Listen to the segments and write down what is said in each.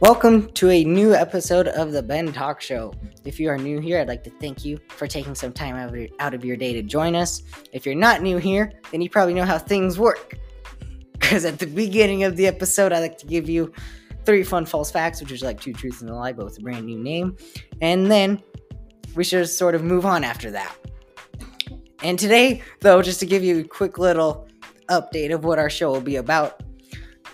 Welcome to a new episode of the Ben Talk Show. If you are new here, I'd like to thank you for taking some time out of, your, out of your day to join us. If you're not new here, then you probably know how things work. Because at the beginning of the episode, I like to give you three fun false facts, which is like two truths and a lie, but with a brand new name. And then we should sort of move on after that. And today, though, just to give you a quick little update of what our show will be about,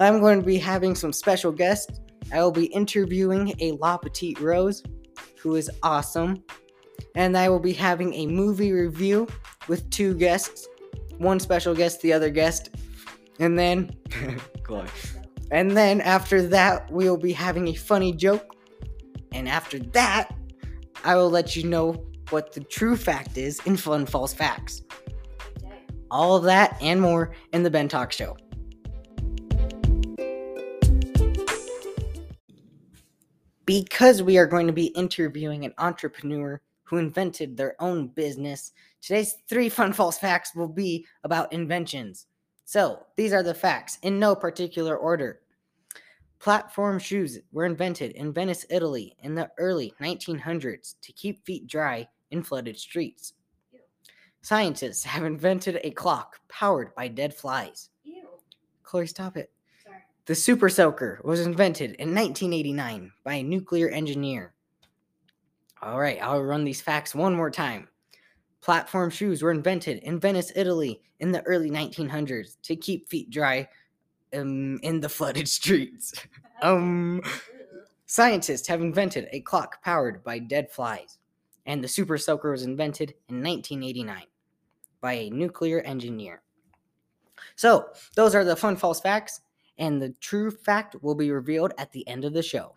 I'm going to be having some special guests I will be interviewing a La Petite Rose, who is awesome. And I will be having a movie review with two guests. One special guest, the other guest. And then, and then after that, we will be having a funny joke. And after that, I will let you know what the true fact is in Fun False Facts. All that and more in the Ben Talk Show. Because we are going to be interviewing an entrepreneur who invented their own business, today's three fun false facts will be about inventions. So, these are the facts in no particular order. Platform shoes were invented in Venice, Italy in the early 1900s to keep feet dry in flooded streets. Ew. Scientists have invented a clock powered by dead flies. Ew. Chloe, stop it. The Super Soaker was invented in 1989 by a nuclear engineer. All right, I'll run these facts one more time. Platform shoes were invented in Venice, Italy in the early 1900s to keep feet dry um, in the flooded streets. um, scientists have invented a clock powered by dead flies, and the Super Soaker was invented in 1989 by a nuclear engineer. So, those are the fun false facts and the true fact will be revealed at the end of the show.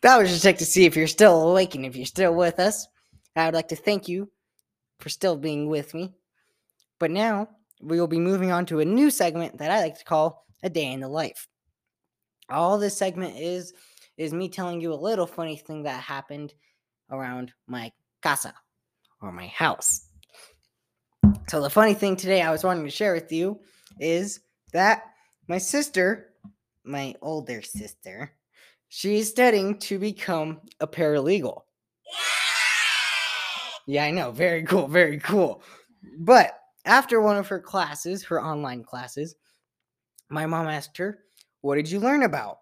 That was just check to see if you're still awake and if you're still with us. I would like to thank you for still being with me. But now we will be moving on to a new segment that I like to call A Day in the Life. All this segment is is me telling you a little funny thing that happened around my casa or my house. So, the funny thing today I was wanting to share with you is that my sister, my older sister, she's studying to become a paralegal. Yeah, I know. Very cool. Very cool. But after one of her classes, her online classes, my mom asked her, What did you learn about?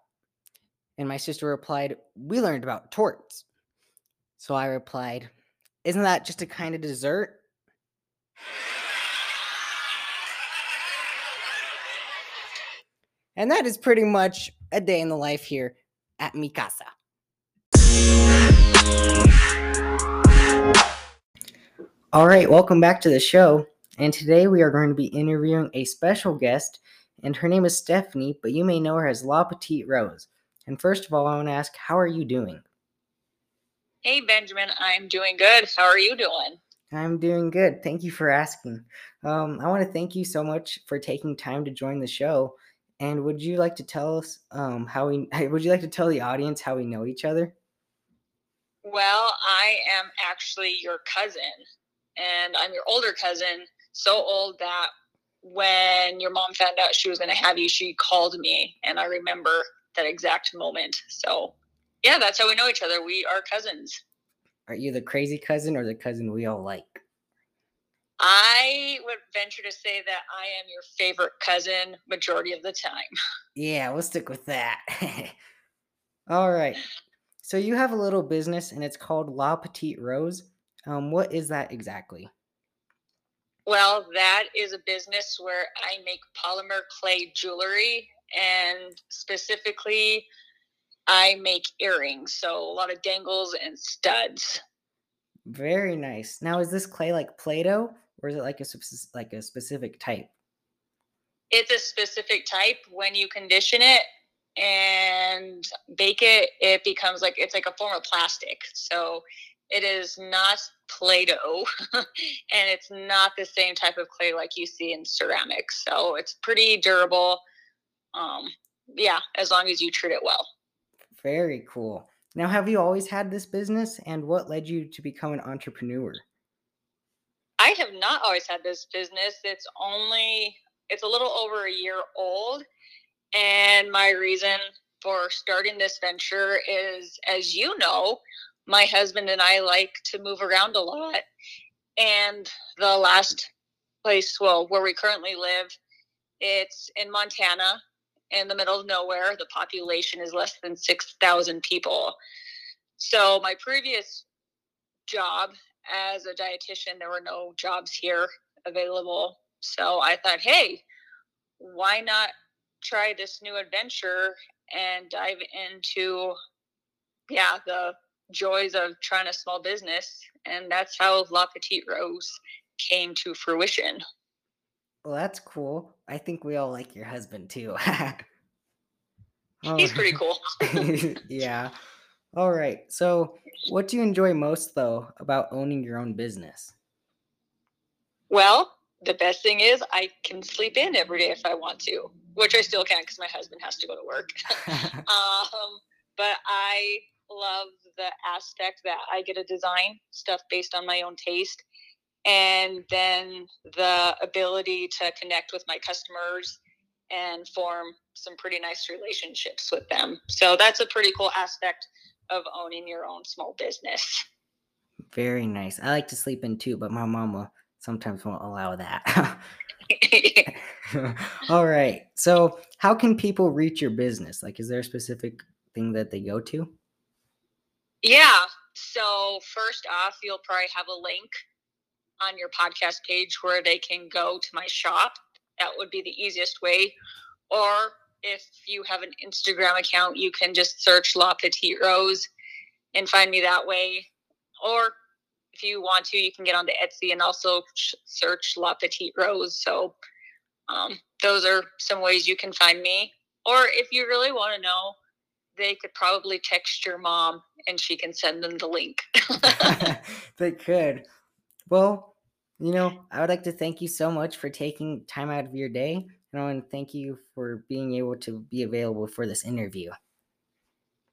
And my sister replied, We learned about torts. So I replied, Isn't that just a kind of dessert? And that is pretty much a day in the life here at mi casa. All right, welcome back to the show. And today we are going to be interviewing a special guest, and her name is Stephanie, but you may know her as La Petite Rose. And first of all, I want to ask, how are you doing? Hey, Benjamin, I'm doing good. How are you doing? I'm doing good. Thank you for asking. Um, I want to thank you so much for taking time to join the show. And would you like to tell us um, how we? Would you like to tell the audience how we know each other? Well, I am actually your cousin, and I'm your older cousin. So old that when your mom found out she was going to have you, she called me, and I remember that exact moment. So, yeah, that's how we know each other. We are cousins. Are you the crazy cousin or the cousin we all like? I would venture to say that I am your favorite cousin majority of the time. Yeah, we'll stick with that. all right. So you have a little business and it's called La Petite Rose. Um, what is that exactly? Well, that is a business where I make polymer clay jewelry and specifically I make earrings, so a lot of dangles and studs. Very nice. Now, is this clay like Play-Doh, or is it like a like a specific type? It's a specific type. When you condition it and bake it, it becomes like it's like a form of plastic. So it is not Play-Doh, and it's not the same type of clay like you see in ceramics. So it's pretty durable um, yeah, as long as you treat it well. Very cool. Now, have you always had this business, and what led you to become an entrepreneur? I have not always had this business. It's only it's a little over a year old, and my reason for starting this venture is, as you know, my husband and I like to move around a lot, and the last place, well, where we currently live, it's in Montana, in the middle of nowhere. The population is less than 6,000 people. So, my previous job as a dietitian, there were no jobs here available. So, I thought, hey, why not try this new adventure and dive into, yeah, the joys of trying a small business? And that's how La Petite Rose came to fruition. Well, that's cool. I think we all like your husband too. He's pretty cool. yeah. All right. So, what do you enjoy most though about owning your own business? Well, the best thing is I can sleep in every day if I want to, which I still can't because my husband has to go to work. um, but I love the aspect that I get to design stuff based on my own taste and then the ability to connect with my customers and form some pretty nice relationships with them. So that's a pretty cool aspect of owning your own small business. Very nice. I like to sleep in too, but my mama sometimes won't allow that. All right. So, how can people reach your business? Like, is there a specific thing that they go to? Yeah. So, first off, you'll probably have a link on your podcast page where they can go to my shop. That would be the easiest way. Or if you have an Instagram account, you can just search La Petite Rose and find me that way. Or if you want to, you can get onto Etsy and also search La Petite Rose. So um, those are some ways you can find me. Or if you really want to know, they could probably text your mom and she can send them the link. they could. Well, you know, I would like to thank you so much for taking time out of your day. And I want to thank you for being able to be available for this interview.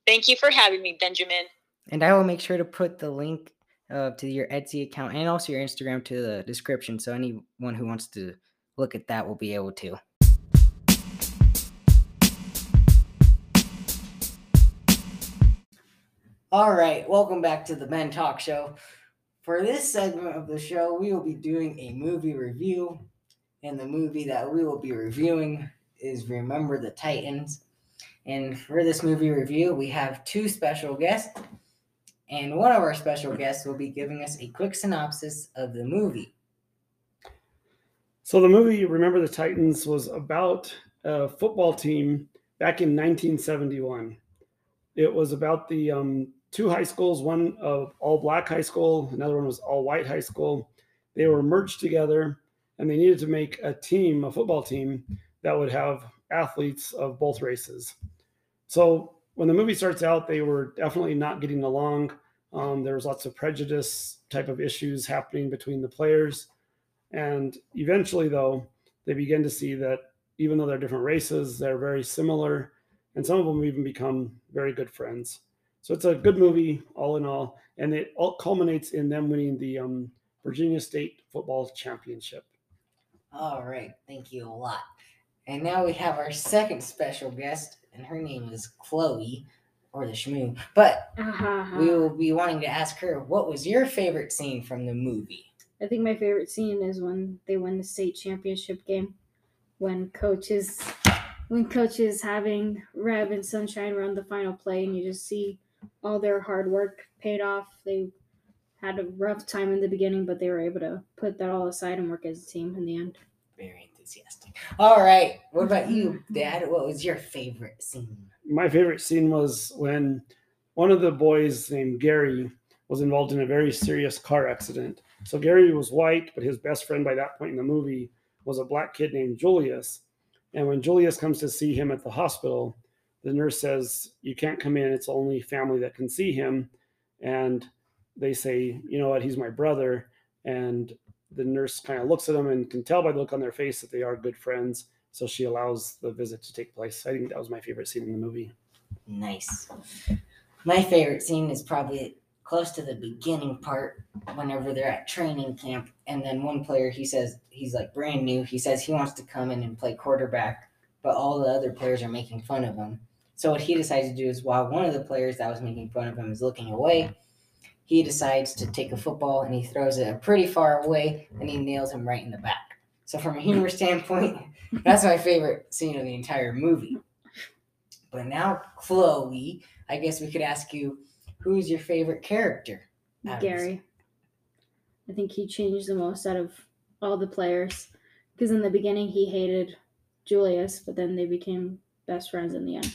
Thank you for having me, Benjamin. And I will make sure to put the link uh, to your Etsy account and also your Instagram to the description. So anyone who wants to look at that will be able to. All right, welcome back to the Ben Talk Show. For this segment of the show, we will be doing a movie review, and the movie that we will be reviewing is Remember the Titans. And for this movie review, we have two special guests, and one of our special guests will be giving us a quick synopsis of the movie. So, the movie Remember the Titans was about a football team back in 1971. It was about the um, two high schools, one of all black high school, another one was all white high school. They were merged together and they needed to make a team, a football team that would have athletes of both races. So when the movie starts out, they were definitely not getting along. Um, there was lots of prejudice type of issues happening between the players. And eventually, though, they begin to see that even though they're different races, they're very similar. And some of them even become very good friends. So it's a good movie, all in all, and it all culminates in them winning the um, Virginia State Football Championship. All right, thank you a lot. And now we have our second special guest, and her name is Chloe, or the Shmoo. But uh-huh. we will be wanting to ask her, what was your favorite scene from the movie? I think my favorite scene is when they win the state championship game, when coaches, when coach is having Rev and Sunshine run the final play, and you just see all their hard work paid off. They had a rough time in the beginning, but they were able to put that all aside and work as a team in the end. Very enthusiastic. All right. What about you, Dad? What was your favorite scene? My favorite scene was when one of the boys named Gary was involved in a very serious car accident. So Gary was white, but his best friend by that point in the movie was a black kid named Julius. And when Julius comes to see him at the hospital, the nurse says you can't come in. It's only family that can see him. And they say you know what? He's my brother. And the nurse kind of looks at them and can tell by the look on their face that they are good friends. So she allows the visit to take place. I think that was my favorite scene in the movie. Nice. My favorite scene is probably close to the beginning part whenever they're at training camp and then one player he says he's like brand new. He says he wants to come in and play quarterback but all the other players are making fun of him so what he decides to do is while one of the players that was making fun of him is looking away he decides to take a football and he throws it pretty far away and he nails him right in the back so from a humor standpoint that's my favorite scene of the entire movie but now chloe i guess we could ask you who's your favorite character out of this? Gary. I think he changed the most out of all the players because in the beginning he hated Julius, but then they became best friends in the end.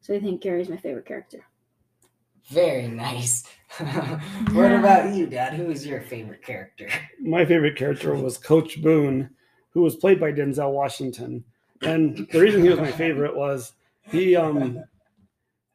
So I think Gary's my favorite character. Very nice. what about you, Dad? Who is your favorite character? My favorite character was Coach Boone, who was played by Denzel Washington. And the reason he was my favorite was he um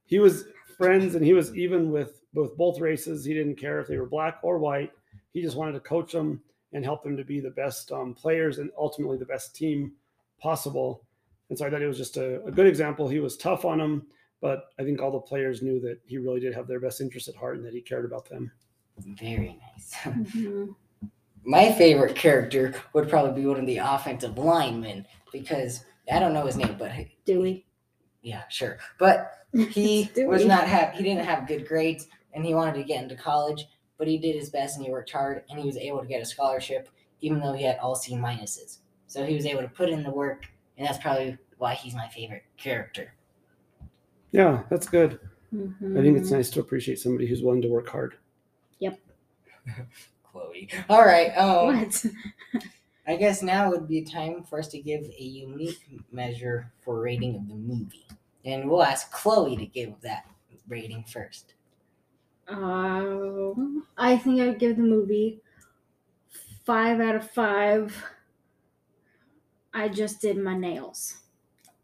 he was friends and he was even with both both races. He didn't care if they were black or white. He just wanted to coach them and help them to be the best um, players and ultimately the best team possible. And so I thought it was just a, a good example. He was tough on them, but I think all the players knew that he really did have their best interest at heart and that he cared about them. Very nice. Mhm. My favorite character would probably be one of the offensive linemen because I don't know his name, but he- Dewey. yeah, sure. But he was not have he didn't have good grades and he wanted to get into college, but he did his best and he worked hard and he was able to get a scholarship even though he had all C minuses. So he was able to put in the work and that's probably why he's my favorite character. Yeah, that's good. I think it's Mhm. nice to appreciate somebody who's willing to work hard. Yep. Chloe. All right. Um, What? I guess now would be time for us to give a unique measure for rating of the movie. And we'll ask Chloe to give that rating first. Um, I think I would give the movie five out of five. I just did my nails.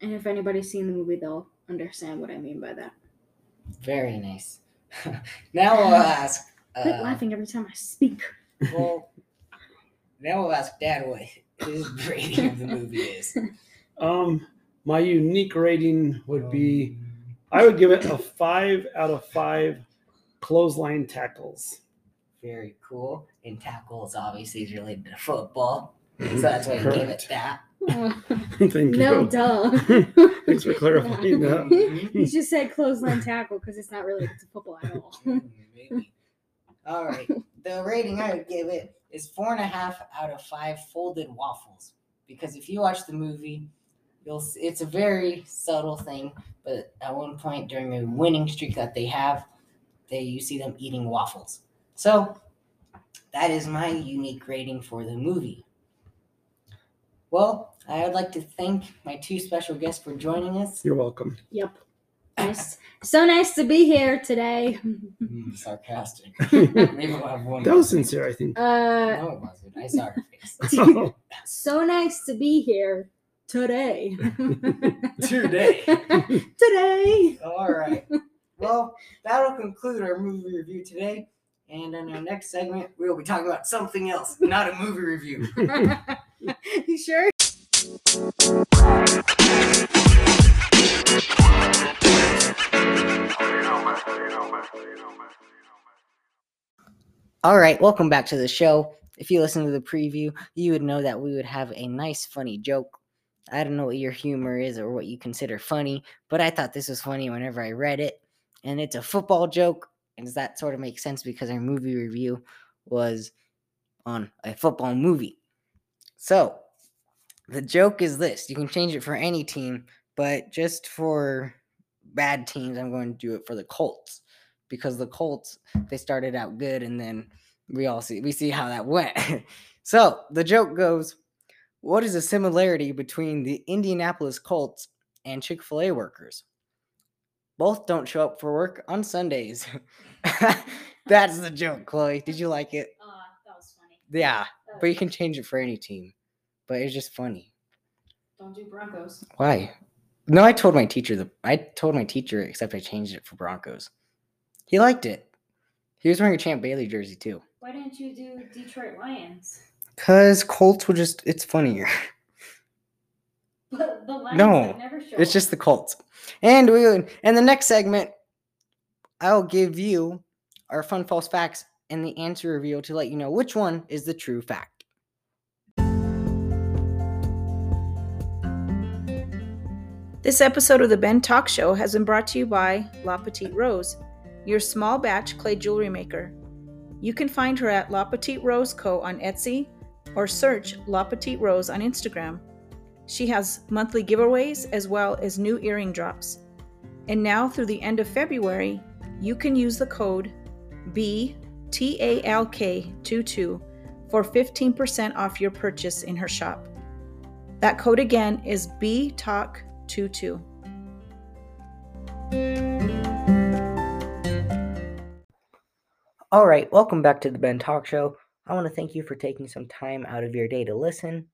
And if anybody's seen the movie, they'll understand what I mean by that. Very nice. now we'll ask. Quit Uh, laughing every time I speak. well, now we'll ask Dad what his rating of the movie is. Um, my unique rating would be I would give it a five out of five clothesline tackles. very cool. And tackles obviously is related to football, so that's why you gave it that. Thank no, you. duh. Thanks for clarifying that. he just said clothesline tackle because it's not related to football at all. All right. The rating I would give it is four and a half out of five folded waffles. Because if you watch the movie, you'll s- it's a very subtle thing, but at one point during a winning streak that they have, they you see them eating waffles. So that is my unique rating for the movie. Well, I would like to thank my two special guests for joining us. You're welcome. Yep. Nice. So nice to be here today. Mm, sarcastic. Maybe we'll have one. That was sincere, I think. Uh, No, it wasn't. I saw her face. so nice to be here today. Today. today. All right. Well, that'll conclude our movie review today. And in our next segment, we will be talking about something else, not a movie review. you sure? All right, welcome back to the show. If you listen to the preview, you would know that we would have a nice, funny joke. I don't know what your humor is or what you consider funny, but I thought this was funny whenever I read it. And it's a football joke. And does that sort of make sense because our movie review was on a football movie? So, the joke is this you can change it for any team, but just for bad teams, I'm going to do it for the Colts because the Colts they started out good and then we all see we see how that went. so the joke goes, what is the similarity between the Indianapolis Colts and Chick-fil-A workers? Both don't show up for work on Sundays. That's the joke, Chloe. Did you like it? Oh, that was funny. Yeah, but you can change it for any team. But it's just funny. Don't do Broncos. Why? No, I told my teacher the I told my teacher except I changed it for Broncos. He liked it. He was wearing a Champ Bailey jersey too. Why didn't you do Detroit Lions? Cause Colts will just it's funnier. But the Lions No, never show It's just the Colts. And we and the next segment, I'll give you our fun false facts and the answer reveal to let you know which one is the true fact. This episode of the Ben Talk Show has been brought to you by La Petite Rose, your small batch clay jewelry maker. You can find her at La Petite Rose Co. on Etsy or search La Petite Rose on Instagram. She has monthly giveaways as well as new earring drops. And now through the end of February, you can use the code BTALK22 for 15% off your purchase in her shop. That code again is BTALK22. All right, welcome back to the Ben Talk Show. I want to thank you for taking some time out of your day to listen.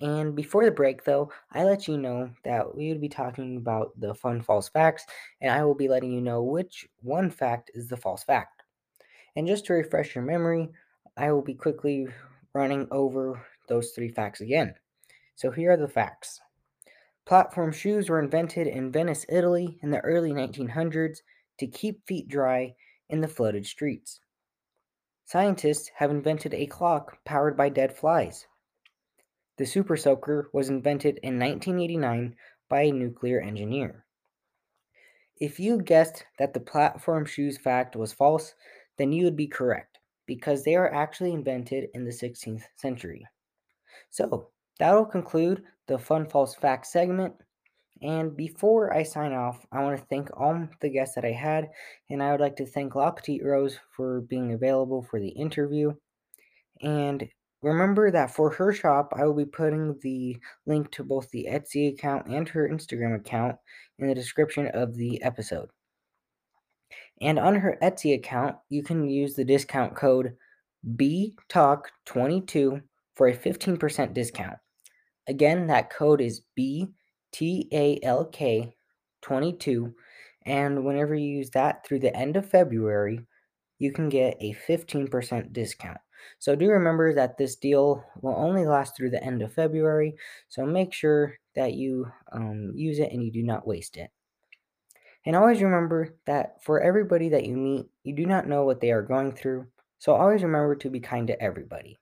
And before the break, though, I let you know that we would be talking about the fun false facts, and I will be letting you know which one fact is the false fact. And just to refresh your memory, I will be quickly running over those three facts again. So here are the facts Platform shoes were invented in Venice, Italy in the early 1900s to keep feet dry in the flooded streets. Scientists have invented a clock powered by dead flies. The Super Soaker was invented in 1989 by a nuclear engineer. If you guessed that the platform shoes fact was false, then you would be correct because they are actually invented in the 16th century. So, that'll conclude the Fun False Fact segment. And before I sign off, I want to thank all the guests that I had, and I would like to thank La Petite Rose for being available for the interview. And remember that for her shop, I will be putting the link to both the Etsy account and her Instagram account in the description of the episode. And on her Etsy account, you can use the discount code BTALK22 for a 15% discount. Again, that code is B T A L K 22. And whenever you use that through the end of February, you can get a 15% discount. So do remember that this deal will only last through the end of February. So make sure that you um, use it and you do not waste it. And always remember that for everybody that you meet, you do not know what they are going through. So always remember to be kind to everybody.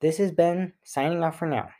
This has been signing off for now.